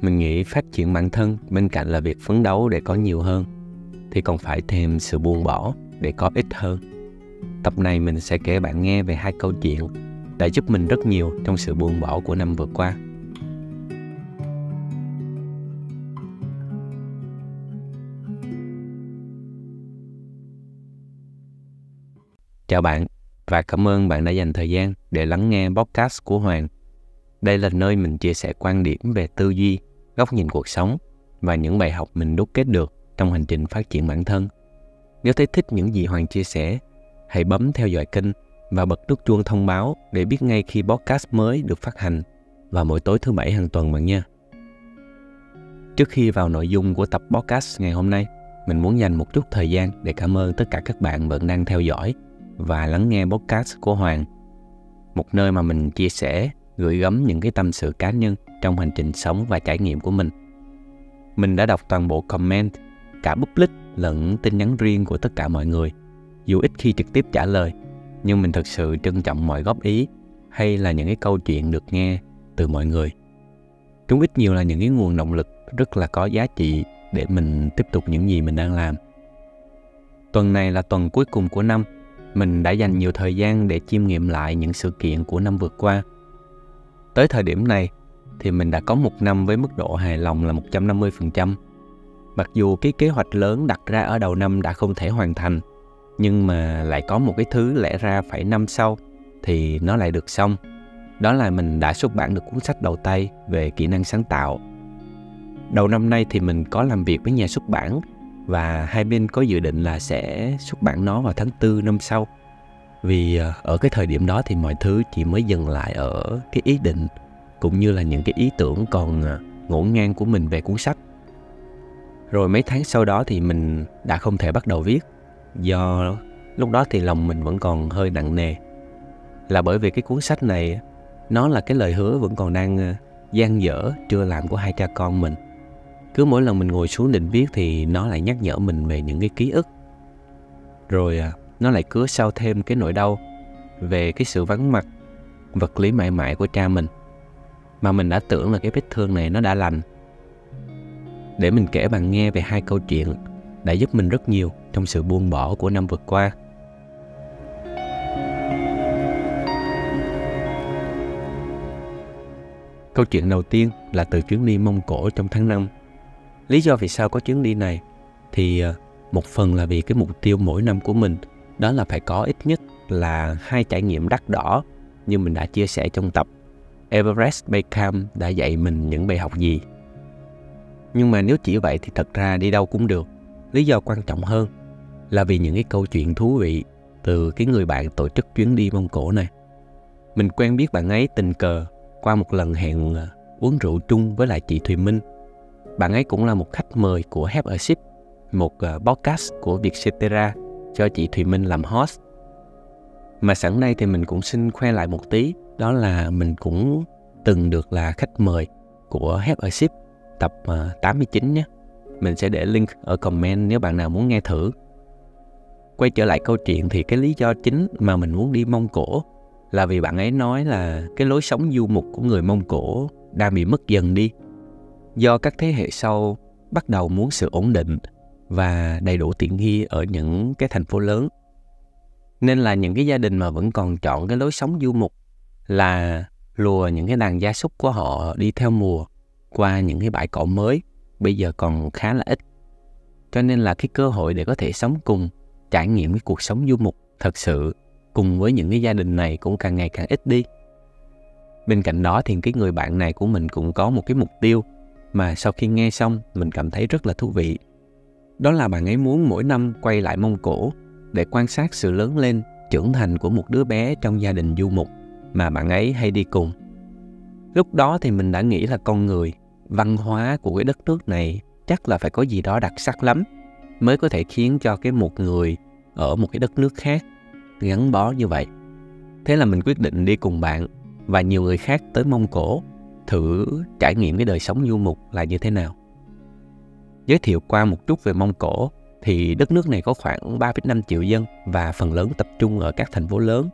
mình nghĩ phát triển bản thân bên cạnh là việc phấn đấu để có nhiều hơn, thì còn phải thêm sự buông bỏ để có ít hơn. Tập này mình sẽ kể bạn nghe về hai câu chuyện đã giúp mình rất nhiều trong sự buông bỏ của năm vừa qua. Chào bạn và cảm ơn bạn đã dành thời gian để lắng nghe podcast của hoàng. Đây là nơi mình chia sẻ quan điểm về tư duy góc nhìn cuộc sống và những bài học mình đúc kết được trong hành trình phát triển bản thân. Nếu thấy thích những gì Hoàng chia sẻ, hãy bấm theo dõi kênh và bật nút chuông thông báo để biết ngay khi podcast mới được phát hành vào mỗi tối thứ bảy hàng tuần bạn nha. Trước khi vào nội dung của tập podcast ngày hôm nay, mình muốn dành một chút thời gian để cảm ơn tất cả các bạn vẫn đang theo dõi và lắng nghe podcast của Hoàng. Một nơi mà mình chia sẻ, gửi gắm những cái tâm sự cá nhân trong hành trình sống và trải nghiệm của mình. Mình đã đọc toàn bộ comment, cả public lẫn tin nhắn riêng của tất cả mọi người. Dù ít khi trực tiếp trả lời, nhưng mình thật sự trân trọng mọi góp ý hay là những cái câu chuyện được nghe từ mọi người. Chúng ít nhiều là những cái nguồn động lực rất là có giá trị để mình tiếp tục những gì mình đang làm. Tuần này là tuần cuối cùng của năm, mình đã dành nhiều thời gian để chiêm nghiệm lại những sự kiện của năm vừa qua. Tới thời điểm này, thì mình đã có một năm với mức độ hài lòng là 150%. Mặc dù cái kế hoạch lớn đặt ra ở đầu năm đã không thể hoàn thành, nhưng mà lại có một cái thứ lẽ ra phải năm sau thì nó lại được xong. Đó là mình đã xuất bản được cuốn sách đầu tay về kỹ năng sáng tạo. Đầu năm nay thì mình có làm việc với nhà xuất bản và hai bên có dự định là sẽ xuất bản nó vào tháng 4 năm sau. Vì ờ, ở cái thời điểm đó thì mọi thứ chỉ mới dừng lại ở cái ý định cũng như là những cái ý tưởng còn ờ, ngổn ngang của mình về cuốn sách. Rồi mấy tháng sau đó thì mình đã không thể bắt đầu viết do lúc đó thì lòng mình vẫn còn hơi nặng nề. Là bởi vì cái cuốn sách này, nó là cái lời hứa vẫn còn đang ờ, gian dở, chưa làm của hai cha con mình. Cứ mỗi lần mình ngồi xuống định viết thì nó lại nhắc nhở mình về những cái ký ức. Rồi nó lại cứa sau thêm cái nỗi đau về cái sự vắng mặt vật lý mãi mãi của cha mình mà mình đã tưởng là cái vết thương này nó đã lành. Để mình kể bạn nghe về hai câu chuyện đã giúp mình rất nhiều trong sự buông bỏ của năm vừa qua. Câu chuyện đầu tiên là từ chuyến đi Mông Cổ trong tháng 5. Lý do vì sao có chuyến đi này thì ờ, một phần là vì cái mục tiêu mỗi năm của mình đó là phải có ít nhất là hai trải nghiệm đắt đỏ như mình đã chia sẻ trong tập Everest Beckham đã dạy mình những bài học gì. Nhưng mà nếu chỉ vậy thì thật ra đi đâu cũng được. Lý do quan trọng hơn là vì những cái câu chuyện thú vị từ cái người bạn tổ chức chuyến đi Mông Cổ này. Mình quen biết bạn ấy tình cờ qua một lần hẹn ờ, uống rượu chung với lại chị Thùy Minh. Bạn ấy cũng là một khách mời của Have a Ship, một ờ, podcast của Vietcetera cho chị Thùy Minh làm host. Mà sẵn nay thì mình cũng xin khoe lại một tí, đó là mình cũng từng được là khách mời của Help a Ship tập à, 89 nhé. Mình sẽ để link ở comment nếu bạn nào muốn nghe thử. Quay trở lại câu chuyện thì cái lý do chính mà mình muốn đi Mông Cổ là vì bạn ấy nói là cái lối sống du mục của người Mông Cổ đang bị mất dần đi. Do các thế hệ sau bắt đầu muốn sự ổn định và đầy đủ tiện nghi ở những cái thành phố lớn. Nên là những cái gia đình mà vẫn còn chọn cái lối sống du mục là lùa những cái đàn gia súc của họ đi theo mùa qua những cái bãi cỏ mới bây giờ còn khá là ít. Cho nên là cái cơ hội để có thể sống cùng, trải nghiệm cái cuộc sống du mục thật sự cùng với những cái gia đình này cũng càng ngày càng ít đi. Bên cạnh đó thì cái người bạn này của mình cũng có một cái mục tiêu mà sau khi nghe xong mình cảm thấy rất là thú vị. Đó là bạn ấy muốn mỗi năm quay lại Mông Cổ để quan sát sự lớn lên, trưởng thành của một đứa bé trong gia đình du mục mà bạn ấy hay đi cùng. Lúc đó thì mình đã nghĩ là con người, văn hóa của cái đất nước này chắc là phải có gì đó đặc sắc lắm mới có thể khiến cho cái một người ở một cái đất nước khác gắn bó như vậy. Thế là mình quyết định đi cùng bạn và nhiều người khác tới Mông Cổ thử trải nghiệm cái đời sống du mục là như thế nào. Giới thiệu qua một chút về Mông Cổ thì đất nước này có khoảng 3,5 triệu dân và phần lớn tập trung ở các thành phố lớn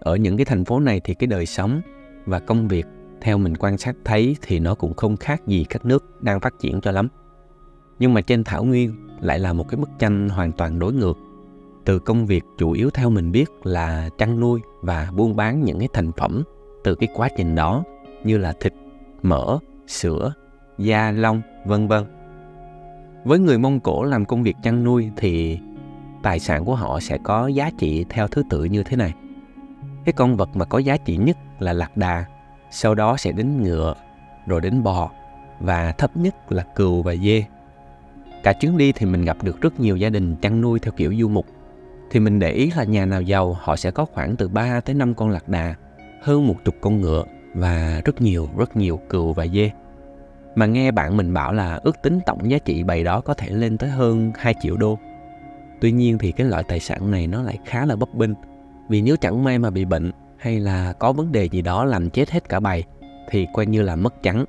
ở những cái thành phố này thì cái đời sống và công việc theo mình quan sát thấy thì nó cũng không khác gì các nước đang phát triển cho lắm. Nhưng mà trên thảo nguyên lại là một cái bức tranh hoàn toàn đối ngược. Từ công việc chủ yếu theo mình biết là chăn nuôi và buôn bán những cái thành phẩm từ cái quá trình đó như là thịt, mỡ, sữa, da, lông, vân vân. Với người Mông Cổ làm công việc chăn nuôi thì tài sản của họ sẽ có giá trị theo thứ tự như thế này. Cái con vật mà có giá trị nhất là lạc đà, sau đó sẽ đến ngựa, rồi đến bò và thấp nhất là cừu và dê. Cả chuyến đi thì mình gặp được rất nhiều gia đình chăn nuôi theo kiểu du mục. Thì mình để ý là nhà nào giàu họ sẽ có khoảng từ 3 tới 5 con lạc đà, hơn một chục con ngựa và rất nhiều, rất nhiều cừu và dê. Mà nghe bạn mình bảo là ước tính tổng giá trị bày đó có thể lên tới hơn 2 triệu đô. Tuy nhiên thì cái loại tài sản này nó lại khá là bấp bênh. Vì nếu chẳng may mà bị bệnh hay là có vấn đề gì đó làm chết hết cả bài thì coi như là mất trắng.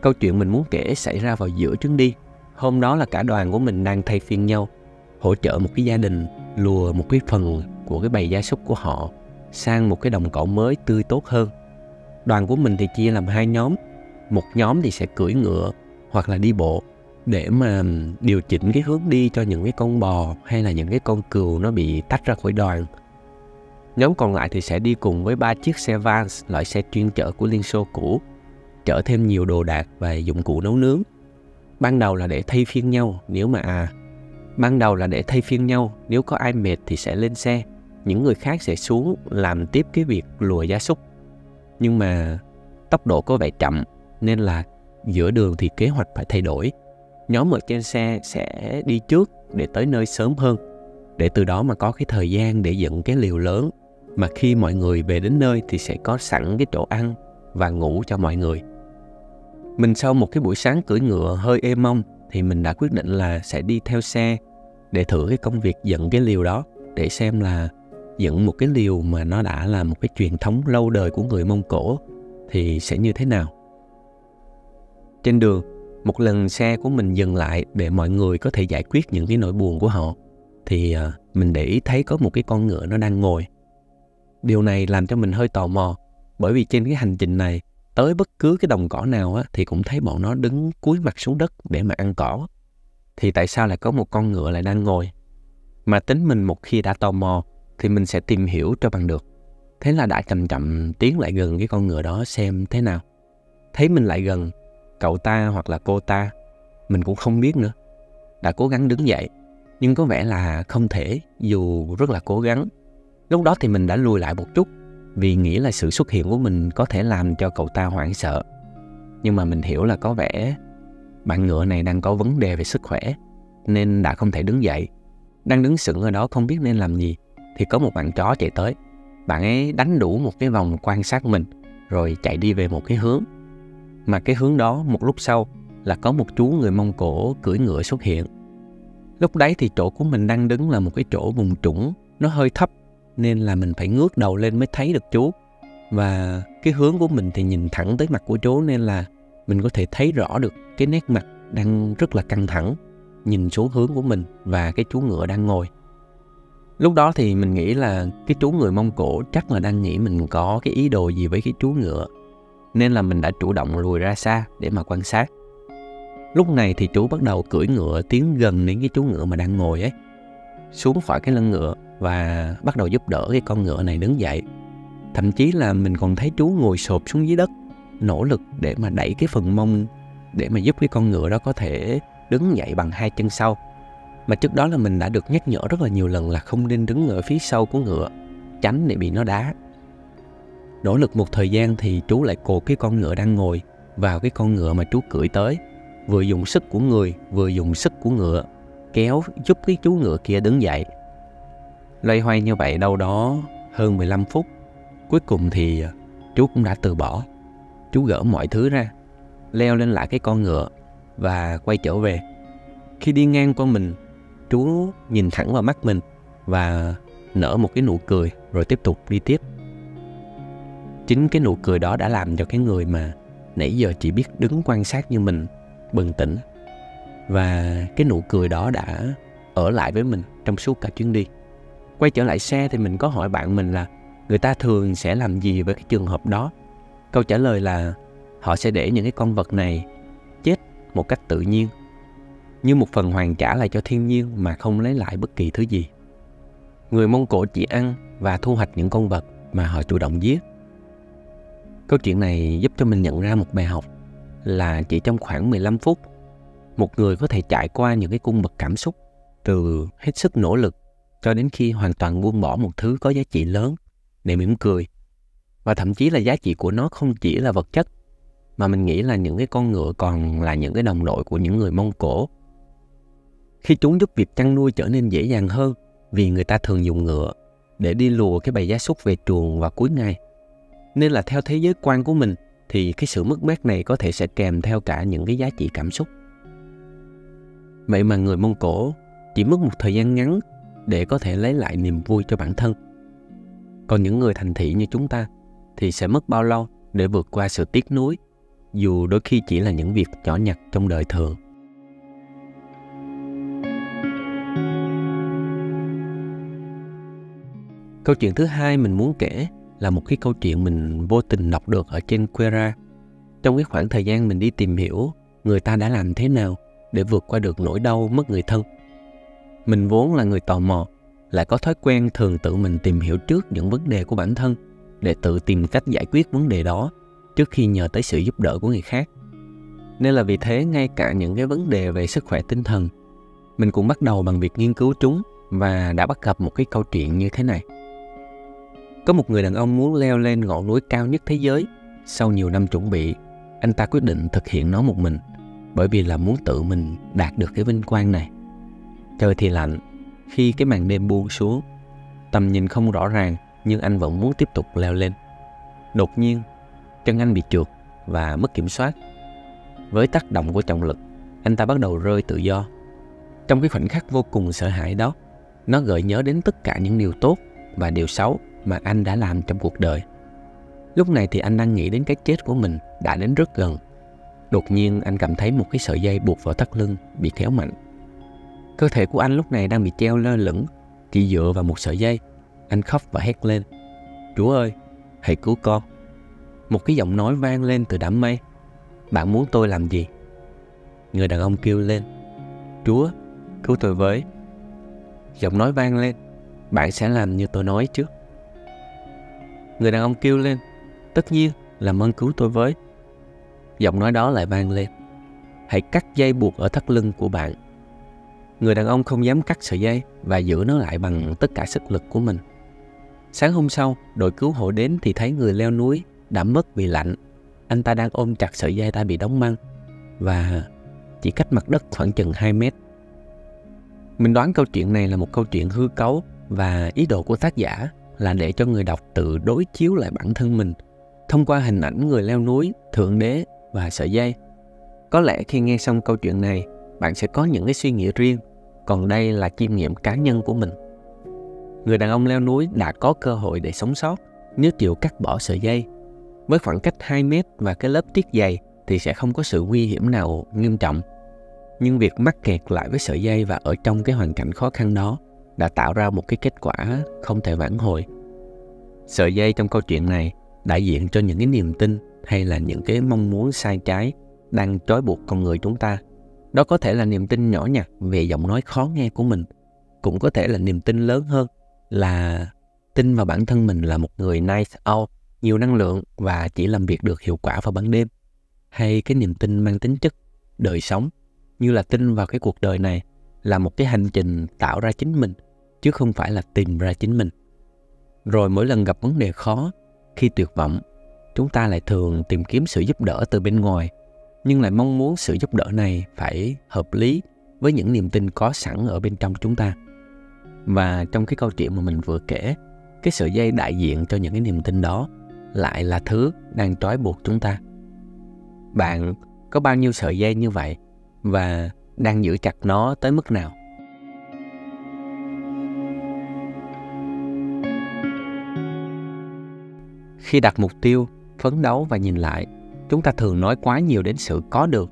Câu chuyện mình muốn kể xảy ra vào giữa chuyến đi. Hôm đó là cả đoàn của mình đang thay phiên nhau, hỗ trợ một cái gia đình lùa một cái phần của cái bầy gia súc của họ sang một cái đồng cỏ mới tươi tốt hơn. Đoàn của mình thì chia làm hai nhóm. Một nhóm thì sẽ cưỡi ngựa hoặc là đi bộ để mà điều chỉnh cái hướng đi cho những cái con bò hay là những cái con cừu nó bị tách ra khỏi đoàn. Nhóm còn lại thì sẽ đi cùng với ba chiếc xe Vans, loại xe chuyên chở của Liên Xô cũ, chở thêm nhiều đồ đạc và dụng cụ nấu nướng. Ban đầu là để thay phiên nhau nếu mà à, ban đầu là để thay phiên nhau, nếu có ai mệt thì sẽ lên xe, những người khác sẽ xuống làm tiếp cái việc lùa gia súc. Nhưng mà tốc độ có vẻ chậm nên là giữa đường thì kế hoạch phải thay đổi. Nhóm ở trên xe sẽ đi trước để tới nơi sớm hơn, để từ đó mà có cái thời gian để dựng cái liều lớn. Mà khi mọi người về đến nơi thì sẽ có sẵn cái chỗ ăn và ngủ cho mọi người. Mình sau một cái buổi sáng cưỡi ngựa hơi êm mông thì mình đã quyết định là sẽ đi theo xe để thử cái công việc dựng cái liều đó, để xem là dựng một cái liều mà nó đã là một cái truyền thống lâu đời của người Mông Cổ thì sẽ như thế nào. Trên đường, một lần xe của mình dừng lại để mọi người có thể giải quyết những cái nỗi buồn của họ thì ờ, mình để ý thấy có một cái con ngựa nó đang ngồi. Điều này làm cho mình hơi tò mò bởi vì trên cái hành trình này tới bất cứ cái đồng cỏ nào á, thì cũng thấy bọn nó đứng cúi mặt xuống đất để mà ăn cỏ. Thì tại sao lại có một con ngựa lại đang ngồi? Mà tính mình một khi đã tò mò thì mình sẽ tìm hiểu cho bằng được. Thế là đã chậm chậm tiến lại gần cái con ngựa đó xem thế nào. Thấy mình lại gần cậu ta hoặc là cô ta, mình cũng không biết nữa. Đã cố gắng đứng dậy, nhưng có vẻ là không thể, dù rất là cố gắng. Lúc đó thì mình đã lùi lại một chút, vì nghĩ là sự xuất hiện của mình có thể làm cho cậu ta hoảng sợ. Nhưng mà mình hiểu là có vẻ bạn ngựa này đang có vấn đề về sức khỏe, nên đã không thể đứng dậy. Đang đứng sững ở đó không biết nên làm gì, thì có một bạn chó chạy tới. Bạn ấy đánh đủ một cái vòng quan sát mình, rồi chạy đi về một cái hướng mà cái hướng đó một lúc sau là có một chú người Mông Cổ cưỡi ngựa xuất hiện. Lúc đấy thì chỗ của mình đang đứng là một cái chỗ vùng trũng, nó hơi thấp nên là mình phải ngước đầu lên mới thấy được chú. Và cái hướng của mình thì nhìn thẳng tới mặt của chú nên là mình có thể thấy rõ được cái nét mặt đang rất là căng thẳng, nhìn xuống hướng của mình và cái chú ngựa đang ngồi. Lúc đó thì mình nghĩ là cái chú người Mông Cổ chắc là đang nghĩ mình có cái ý đồ gì với cái chú ngựa nên là mình đã chủ động lùi ra xa để mà quan sát. Lúc này thì chú bắt đầu cưỡi ngựa tiến gần đến cái chú ngựa mà đang ngồi ấy. Xuống khỏi cái lưng ngựa và bắt đầu giúp đỡ cái con ngựa này đứng dậy. Thậm chí là mình còn thấy chú ngồi sụp xuống dưới đất, nỗ lực để mà đẩy cái phần mông để mà giúp cái con ngựa đó có thể đứng dậy bằng hai chân sau. Mà trước đó là mình đã được nhắc nhở rất là nhiều lần là không nên đứng ở phía sau của ngựa, tránh để bị nó đá. Nỗ lực một thời gian thì chú lại cột cái con ngựa đang ngồi vào cái con ngựa mà chú cưỡi tới. Vừa dùng sức của người, vừa dùng sức của ngựa, kéo giúp cái chú ngựa kia đứng dậy. Loay hoay như vậy đâu đó hơn 15 phút. Cuối cùng thì à, chú cũng đã từ bỏ. Chú gỡ mọi thứ ra, leo lên lại cái con ngựa và quay trở về. Khi đi ngang qua mình, chú nhìn thẳng vào mắt mình và nở một cái nụ cười rồi tiếp tục đi tiếp chính cái nụ cười đó đã làm cho cái người mà nãy giờ chỉ biết đứng quan sát như mình bừng tỉnh. Và cái nụ cười đó đã ở lại với mình trong suốt cả chuyến đi. Quay trở lại xe thì mình có hỏi bạn mình là người ta thường sẽ làm gì với cái trường hợp đó? Câu trả lời là họ sẽ để những cái con vật này chết một cách tự nhiên, như một phần hoàn trả lại cho thiên nhiên mà không lấy lại bất kỳ thứ gì. Người mông cổ chỉ ăn và thu hoạch những con vật mà họ chủ động giết câu chuyện này giúp cho mình nhận ra một bài học là chỉ trong khoảng 15 phút, một người có thể trải qua những cái cung bậc cảm xúc từ hết sức nỗ lực cho đến khi hoàn toàn buông bỏ một thứ có giá trị lớn để mỉm cười. Và thậm chí là giá trị của nó không chỉ là vật chất, mà mình nghĩ là những cái con ngựa còn là những cái đồng đội của những người mông cổ. Khi chúng giúp việc chăn nuôi trở nên dễ dàng hơn vì người ta thường dùng ngựa để đi lùa cái bầy gia súc về chuồng vào cuối ngày nên là theo thế giới quan của mình, thì cái sự mất mát này có thể sẽ kèm theo cả những cái giá trị cảm xúc. Vậy mà người mông cổ chỉ mất một thời gian ngắn để có thể lấy lại niềm vui cho bản thân. Còn những người thành thị như chúng ta thì sẽ mất bao lâu để vượt qua sự tiếc nuối, dù đôi khi chỉ là những việc nhỏ nhặt trong đời thường? Câu chuyện thứ hai mình muốn kể là một cái câu chuyện mình vô tình đọc được ở trên Quora. Trong cái khoảng thời gian mình đi tìm hiểu người ta đã làm thế nào để vượt qua được nỗi đau mất người thân. Mình vốn là người tò mò, lại có thói quen thường tự mình tìm hiểu trước những vấn đề của bản thân để tự tìm cách giải quyết vấn đề đó trước khi nhờ tới sự giúp đỡ của người khác. Nên là vì thế ngay cả những cái vấn đề về sức khỏe tinh thần, mình cũng bắt đầu bằng việc nghiên cứu chúng và đã bắt gặp một cái câu chuyện như thế này. Có một người đàn ông muốn leo lên ngọn núi cao nhất thế giới. Sau nhiều năm chuẩn bị, anh ta quyết định thực hiện nó một mình bởi vì là muốn tự mình đạt được cái vinh quang này. Trời thì lạnh, khi cái màn đêm buông xuống, tầm nhìn không rõ ràng nhưng anh vẫn muốn tiếp tục leo lên. Đột nhiên, chân anh bị trượt và mất kiểm soát. Với tác động của trọng lực, anh ta bắt đầu rơi tự do. Trong cái khoảnh khắc vô cùng sợ hãi đó, nó gợi nhớ đến tất cả những điều tốt và điều xấu mà anh đã làm trong cuộc đời. Lúc này thì anh đang nghĩ đến cái chết của mình đã đến rất gần. Đột nhiên anh cảm thấy một cái sợi dây buộc vào thắt lưng bị kéo mạnh. Cơ thể của anh lúc này đang bị treo lơ lửng, chỉ dựa vào một sợi dây. Anh khóc và hét lên. Chúa ơi, hãy cứu con. Một cái giọng nói vang lên từ đám mây. Bạn muốn tôi làm gì? Người đàn ông kêu lên. Chúa, cứu tôi với. Giọng nói vang lên. Bạn sẽ làm như tôi nói trước. Người đàn ông kêu lên, Tất nhiên, làm ơn cứu tôi với. Giọng nói đó lại vang lên. Hãy cắt dây buộc ở thắt lưng của bạn. Người đàn ông không dám cắt sợi dây Và giữ nó lại bằng tất cả sức lực của mình. Sáng hôm sau, Đội cứu hộ đến thì thấy người leo núi Đã mất vì lạnh. Anh ta đang ôm chặt sợi dây ta bị đóng băng Và chỉ cách mặt đất khoảng chừng 2 mét. Mình đoán câu chuyện này là một câu chuyện hư cấu Và ý đồ của tác giả là để cho người đọc tự đối chiếu lại bản thân mình thông qua hình ảnh người leo núi, thượng đế và sợi dây. Có lẽ khi nghe xong câu chuyện này, bạn sẽ có những cái suy nghĩ riêng, còn đây là chiêm nghiệm cá nhân của mình. Người đàn ông leo núi đã có cơ hội để sống sót nếu chịu cắt bỏ sợi dây. Với khoảng cách 2 mét và cái lớp tiết dày thì sẽ không có sự nguy hiểm nào nghiêm trọng. Nhưng việc mắc kẹt lại với sợi dây và ở trong cái hoàn cảnh khó khăn đó đã tạo ra một cái kết quả không thể vãn hồi. Sợi dây trong câu chuyện này đại diện cho những cái niềm tin hay là những cái mong muốn sai trái đang trói buộc con người chúng ta. Đó có thể là niềm tin nhỏ nhặt về giọng nói khó nghe của mình, cũng có thể là niềm tin lớn hơn là tin vào bản thân mình là một người nice out, nhiều năng lượng và chỉ làm việc được hiệu quả vào ban đêm. Hay cái niềm tin mang tính chất đời sống, như là tin vào cái cuộc đời này là một cái hành trình tạo ra chính mình chứ không phải là tìm ra chính mình. Rồi mỗi lần gặp vấn đề khó, khi tuyệt vọng, chúng ta lại thường tìm kiếm sự giúp đỡ từ bên ngoài. Nhưng lại mong muốn sự giúp đỡ này phải hợp lý với những niềm tin có sẵn ở bên trong chúng ta. Và trong cái câu chuyện mà mình vừa kể, cái sợi dây đại diện cho những cái niềm tin đó lại là thứ đang trói buộc chúng ta. Bạn có bao nhiêu sợi dây như vậy và đang giữ chặt nó tới mức nào? Khi đặt mục tiêu phấn đấu và nhìn lại chúng ta thường nói quá nhiều đến sự có được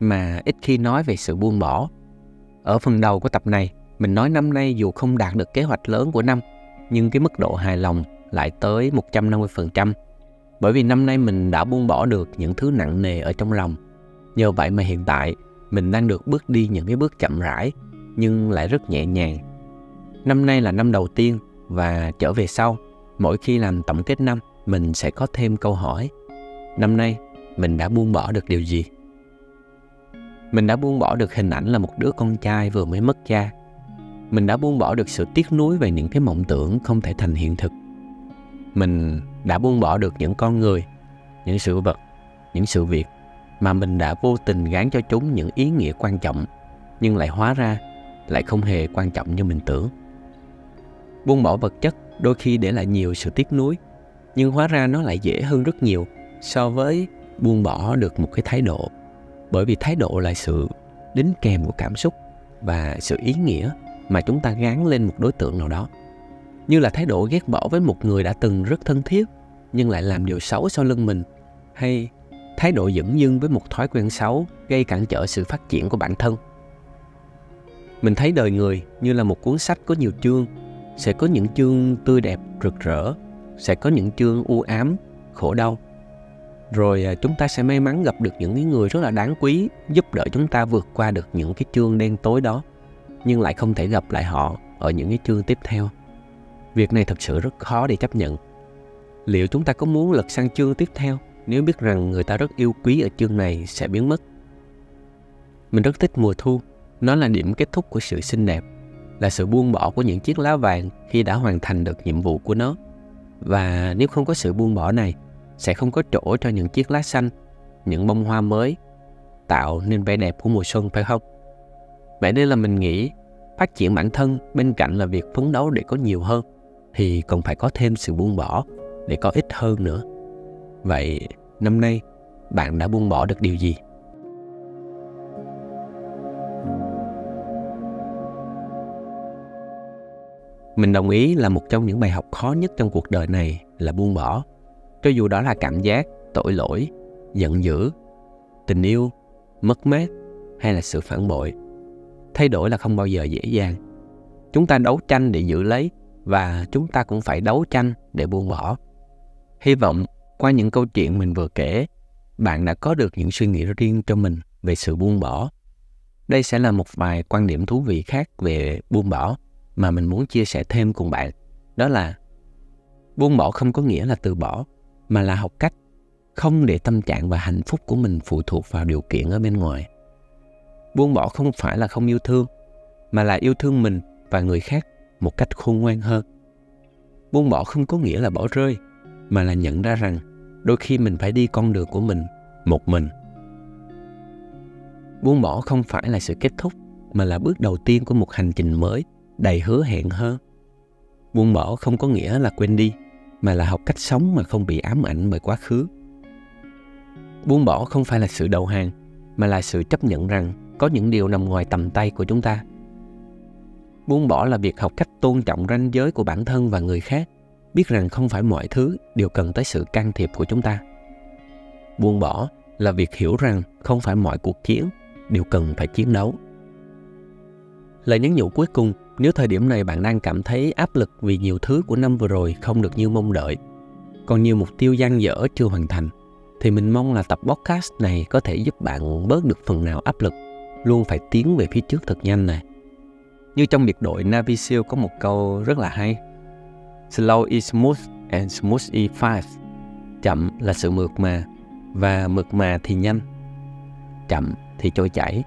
mà ít khi nói về sự buông bỏ ở phần đầu của tập này mình nói năm nay dù không đạt được kế hoạch lớn của năm nhưng cái mức độ hài lòng lại tới 150%. Bởi vì năm nay mình đã buông bỏ được những thứ nặng nề ở trong lòng. Nhờ vậy mà hiện tại mình đang được bước đi những cái bước chậm rãi nhưng lại rất nhẹ nhàng. Năm nay là năm đầu tiên và trở về sau, mỗi khi làm tổng kết năm, mình sẽ có thêm câu hỏi. Năm nay, mình đã buông bỏ được điều gì? Mình đã buông bỏ được hình ảnh là một đứa con trai vừa mới mất cha. Mình đã buông bỏ được sự tiếc nuối về những cái mộng tưởng không thể thành hiện thực. Mình đã buông bỏ được những con người, những sự vật, những sự việc mà mình đã vô tình gán cho chúng những ý nghĩa quan trọng nhưng lại hóa ra lại không hề quan trọng như mình tưởng. Buông bỏ vật chất đôi khi để lại nhiều sự tiếc nuối, nhưng hóa ra nó lại dễ hơn rất nhiều so với buông bỏ được một cái thái độ. Bởi vì thái độ là sự đính kèm của cảm xúc và sự ý nghĩa mà chúng ta gán lên một đối tượng nào đó. Như là thái độ ghét bỏ với một người đã từng rất thân thiết, nhưng lại làm điều xấu sau lưng mình, hay thái độ dửng dưng với một thói quen xấu gây cản trở sự phát triển của bản thân mình thấy đời người như là một cuốn sách có nhiều chương, sẽ có những chương tươi đẹp rực rỡ sẽ có những chương u ám khổ đau. Rồi à, chúng ta sẽ may mắn gặp được những người rất là đáng quý giúp đỡ chúng ta vượt qua được những cái chương đen tối đó nhưng lại không thể gặp lại họ ở những cái chương tiếp theo. Việc này thật sự rất khó để chấp nhận. Liệu chúng ta có muốn lật sang chương tiếp theo? Nếu biết rằng người ta rất yêu quý ở chương này sẽ biến mất. Mình rất thích mùa thu. Nó là điểm kết thúc của sự xinh đẹp, là sự buông bỏ của những chiếc lá vàng khi đã hoàn thành được nhiệm vụ của nó. Và nếu không có sự buông bỏ này, sẽ không có chỗ cho những chiếc lá xanh, những bông hoa mới, tạo nên vẻ đẹp của mùa xuân phải không? Vậy nên là mình nghĩ phát triển bản thân bên cạnh là việc phấn đấu để có nhiều hơn thì còn phải có thêm sự buông bỏ để có ít hơn nữa. Vậy năm nay bạn đã buông bỏ được điều gì? Mình đồng ý là một trong những bài học khó nhất trong cuộc đời này là buông bỏ. Cho dù đó là cảm giác, tội lỗi, giận dữ, tình yêu, mất mát hay là sự phản bội. Thay đổi là không bao giờ dễ dàng. Chúng ta đấu tranh để giữ lấy và chúng ta cũng phải đấu tranh để buông bỏ. Hy vọng qua những câu chuyện mình vừa kể, bạn đã có được những suy nghĩ riêng cho mình về sự buông bỏ. Đây sẽ là một vài quan điểm thú vị khác về buông bỏ mà mình muốn chia sẻ thêm cùng bạn. Đó là, buông bỏ không có nghĩa là từ bỏ, mà là học cách không để tâm trạng và hạnh phúc của mình phụ thuộc vào điều kiện ở bên ngoài. Buông bỏ không phải là không yêu thương, mà là yêu thương mình và người khác một cách khôn ngoan hơn. Buông bỏ không có nghĩa là bỏ rơi, mà là nhận ra rằng đôi khi mình phải đi con đường của mình, một mình. Buông bỏ không phải là sự kết thúc, mà là bước đầu tiên của một hành trình mới đầy hứa hẹn hơn. Buông bỏ không có nghĩa là quên đi, mà là học cách sống mà không bị ám ảnh bởi quá khứ. Buông bỏ không phải là sự đầu hàng, mà là sự chấp nhận rằng có những điều nằm ngoài tầm tay của chúng ta. Buông bỏ là việc học cách tôn trọng ranh giới của bản thân và người khác, biết rằng không phải mọi thứ đều cần tới sự can thiệp của chúng ta. Buông bỏ là việc hiểu rằng không phải mọi cuộc chiến đều cần phải chiến đấu. Lời nhắn nhủ cuối cùng nếu thời điểm này bạn đang cảm thấy áp lực vì nhiều thứ của năm vừa rồi không được như mong đợi, còn nhiều mục tiêu dang dở chưa hoàn thành, thì mình mong là tập podcast này có thể giúp bạn bớt được phần nào áp lực, luôn phải tiến về phía trước thật nhanh này. Như trong biệt đội Navy SEAL có một câu rất là hay. Slow is smooth and smooth is fast. Chậm là sự mượt mà và mượt mà thì nhanh. Chậm thì trôi chảy,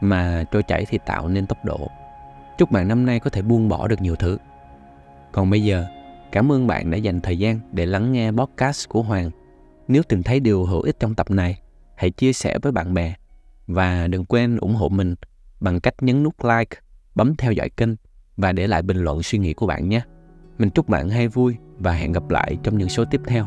mà trôi chảy thì tạo nên tốc độ. Chúc bạn năm nay có thể buông bỏ được nhiều thứ. Còn bây giờ, cảm ơn bạn đã dành thời gian để lắng nghe podcast của Hoàng. Nếu tìm thấy điều hữu ích trong tập này, hãy chia sẻ với bạn bè. Và đừng quên ủng hộ mình bằng cách nhấn nút like, bấm theo dõi kênh và để lại bình luận suy nghĩ của bạn nhé. Mình chúc bạn hay vui và hẹn gặp lại trong những số tiếp theo.